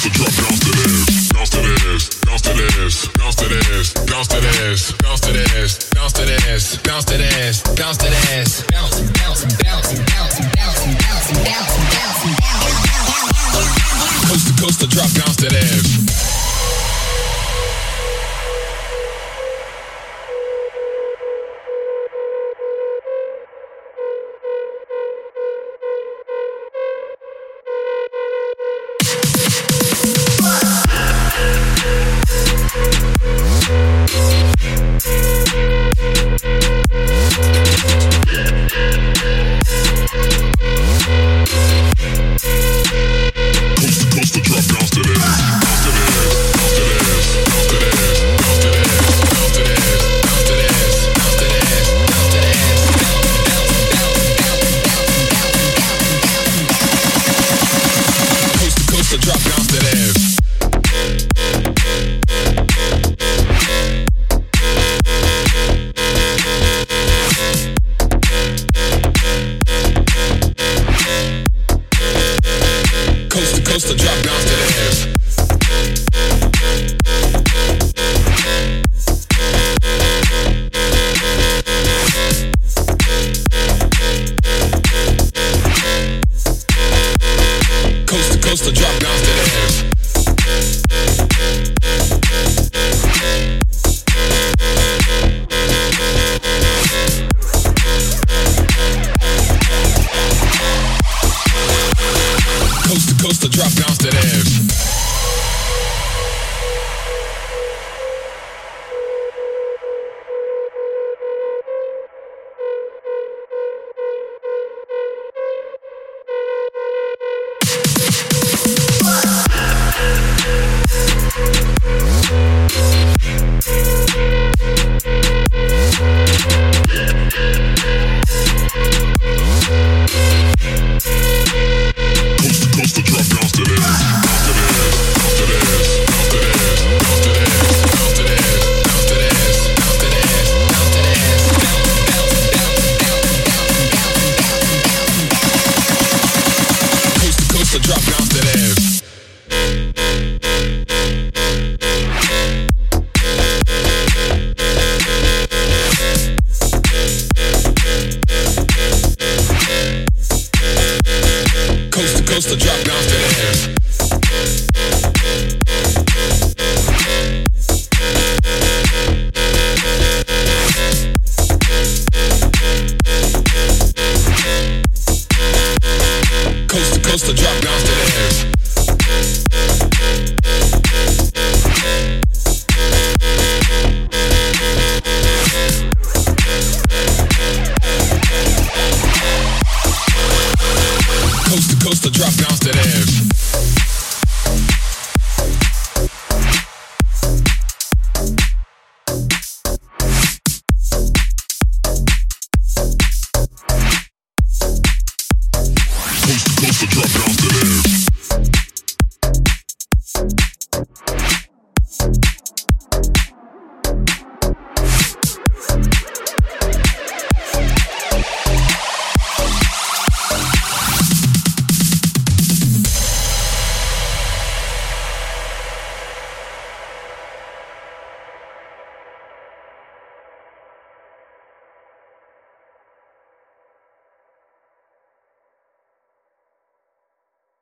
Coast to drop bounce to this, bounce to this, bounce to this, bounce to this, bounce to this, bounce to this, bounce to this, bounce to this, bounce to this, bounce, bounce, bounce, bounce, bounce, bounce, bounce, bounce. Coast to coast to drop bounce to this. drop down to the end. Coast to coast, I drop down to the end. to drop down to the end. supposed to drop down to there.